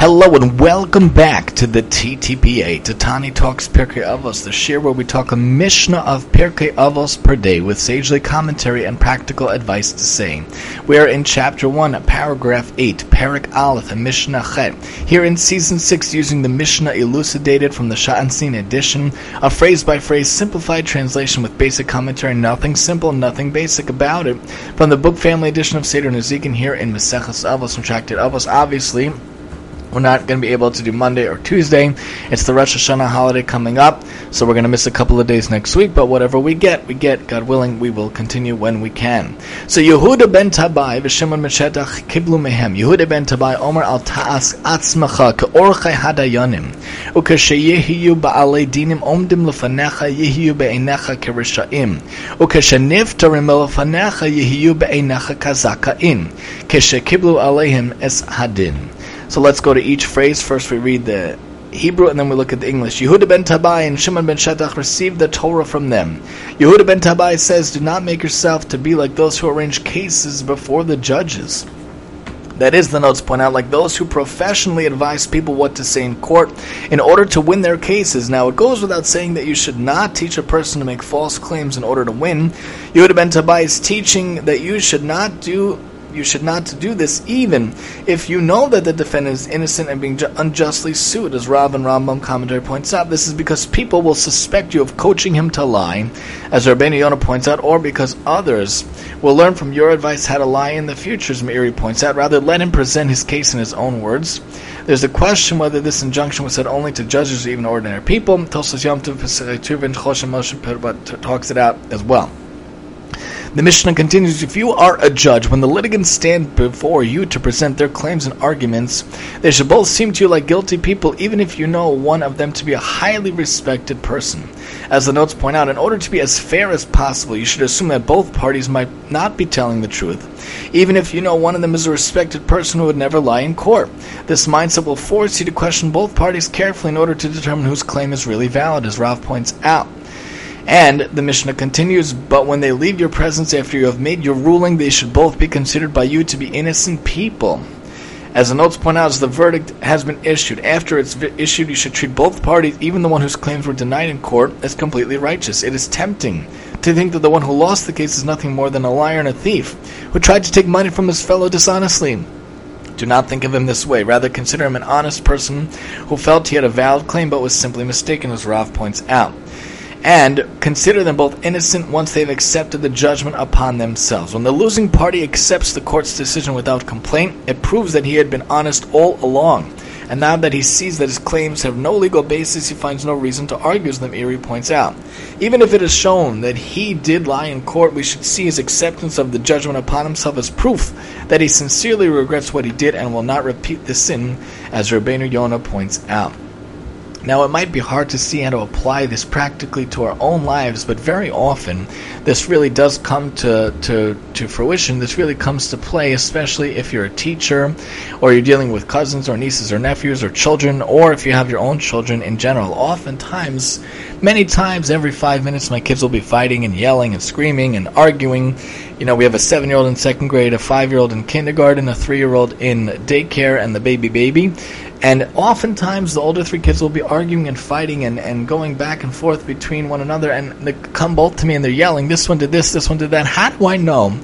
Hello and welcome back to the TTPA, Tatani Talks Pirkei Avos, the share where we talk a Mishnah of Pirkei Avos per day with sagely commentary and practical advice to say. We are in chapter 1, paragraph 8, Perek Aleph, Mishnah Chet. Here in season 6, using the Mishnah elucidated from the Schottenstein edition, a phrase by phrase simplified translation with basic commentary, nothing simple, nothing basic about it. From the book family edition of Seder Nezikin here in Maseches Avos, Tractate Avos, obviously. We're not going to be able to do Monday or Tuesday. It's the Rosh Hashanah holiday coming up, so we're going to miss a couple of days next week. But whatever we get, we get. God willing, we will continue when we can. So Yehuda ben Tabai v'Shimon Meshetach kiblu mehem. Yehuda ben Tabai Omer al ta'as atzmacha ke'orchai hadayanim ukesheyehiyu ba'alei dinim omdim lefanecha yehiyu be'einecha kerishaim ukesheniftarim lefanecha yehiyu be'einecha kazakain keshekiblu aleihim es hadin. So let's go to each phrase. First, we read the Hebrew and then we look at the English. Yehuda ben Tabai and Shimon ben Shetach received the Torah from them. Yehuda ben Tabai says, Do not make yourself to be like those who arrange cases before the judges. That is, the notes point out, like those who professionally advise people what to say in court in order to win their cases. Now, it goes without saying that you should not teach a person to make false claims in order to win. Yehuda ben Tabai is teaching that you should not do you should not do this even if you know that the defendant is innocent and being ju- unjustly sued. As Rav and Rambam commentary points out, this is because people will suspect you of coaching him to lie, as Rabbeinu Yonah points out, or because others will learn from your advice how to lie in the future, as Meiri points out. Rather, let him present his case in his own words. There's a question whether this injunction was said only to judges or even ordinary people. Tosfos Yom Tov talks it out as well. The Mishnah continues If you are a judge, when the litigants stand before you to present their claims and arguments, they should both seem to you like guilty people, even if you know one of them to be a highly respected person. As the notes point out, in order to be as fair as possible, you should assume that both parties might not be telling the truth, even if you know one of them is a respected person who would never lie in court. This mindset will force you to question both parties carefully in order to determine whose claim is really valid, as Rav points out. And the Mishnah continues, but when they leave your presence after you have made your ruling, they should both be considered by you to be innocent people. As the notes point out, as the verdict has been issued, after it's issued, you should treat both parties, even the one whose claims were denied in court, as completely righteous. It is tempting to think that the one who lost the case is nothing more than a liar and a thief, who tried to take money from his fellow dishonestly. Do not think of him this way. Rather, consider him an honest person who felt he had a valid claim but was simply mistaken, as Rav points out and consider them both innocent once they've accepted the judgment upon themselves. When the losing party accepts the court's decision without complaint, it proves that he had been honest all along. And now that he sees that his claims have no legal basis, he finds no reason to argue, as the Meiri points out. Even if it is shown that he did lie in court, we should see his acceptance of the judgment upon himself as proof that he sincerely regrets what he did and will not repeat the sin, as Rabbeinu Yonah points out. Now, it might be hard to see how to apply this practically to our own lives, but very often this really does come to, to, to fruition. This really comes to play, especially if you're a teacher or you're dealing with cousins or nieces or nephews or children, or if you have your own children in general. Oftentimes, many times every five minutes, my kids will be fighting and yelling and screaming and arguing. You know, we have a seven year old in second grade, a five year old in kindergarten, a three year old in daycare, and the baby baby. And oftentimes the older three kids will be arguing and fighting and, and going back and forth between one another and they come both to me and they're yelling, this one did this, this one did that. How do I know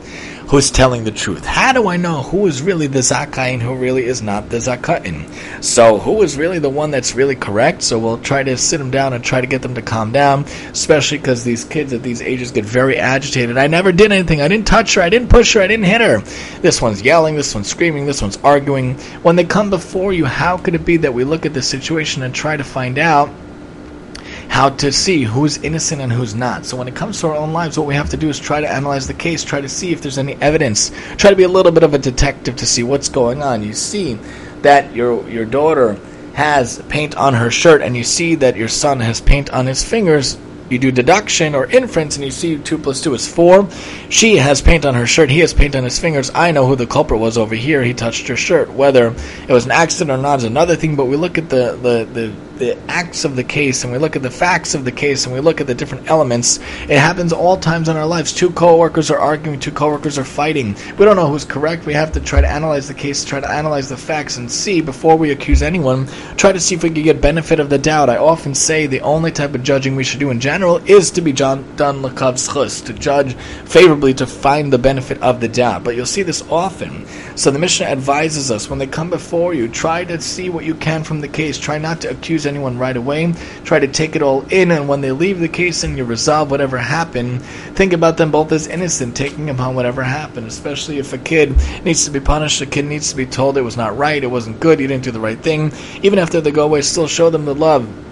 who's telling the truth? How do I know who is really the Zakai and who really is not the Zakain? So who is really the one that's really correct? So we'll try to sit them down and try to get them to calm down, especially because these kids at these ages get very agitated. I never did anything. I didn't touch her. I didn't push her. I didn't hit her. This one's yelling. This one's screaming. This one's arguing. When they come before you, how could it be that we look at the situation and try to find out how to see who's innocent and who's not. So when it comes to our own lives, what we have to do is try to analyze the case, try to see if there's any evidence, try to be a little bit of a detective to see what's going on. You see that your your daughter has paint on her shirt and you see that your son has paint on his fingers, you do deduction or inference and you see 2 plus 2 is 4. She has paint on her shirt, he has paint on his fingers. I know who the culprit was over here. He touched her shirt. Whether it was an accident or not is another thing, but we look at the, the, the the acts of the case and we look at the facts of the case and we look at the different elements, it happens all times in our lives. Two coworkers are arguing, two coworkers are fighting. We don't know who's correct. We have to try to analyze the case, try to analyze the facts, and see before we accuse anyone. Try to see if we can get benefit of the doubt. I often say the only type of judging we should do in general is to be done lakav schus, to judge favorably to find the benefit of the doubt. But you'll see this often. So the Mishnah advises us when they come before you, try to see what you can from the case. Try not to accuse anyone right away. Try to take it all in, and when they leave the case and you resolve whatever happened, think about them both as innocent, taking upon whatever happened. Especially if a kid needs to be punished, a kid needs to be told it was not right, it wasn't good, you didn't do the right thing. Even after they go away, still show them the love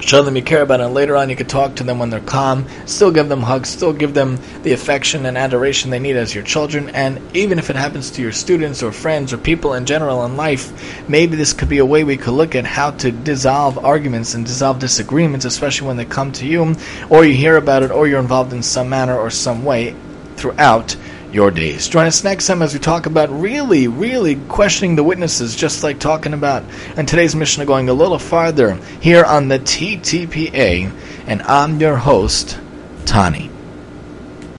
show them you care about them. And later on, you could talk to them when they're calm, still give them hugs, still give them the affection and adoration they need as your children. And even if it happens to your students or friends or people in general in life, maybe this could be a way we could look at how to dissolve arguments and dissolve disagreements, especially when they come to you, or you hear about it, or you're involved in some manner or some way throughout your days. Join us next time as we talk about really, really questioning the witnesses, just like talking about in today's Mishnah going a little farther here on the TTPA. And I'm your host, Tani.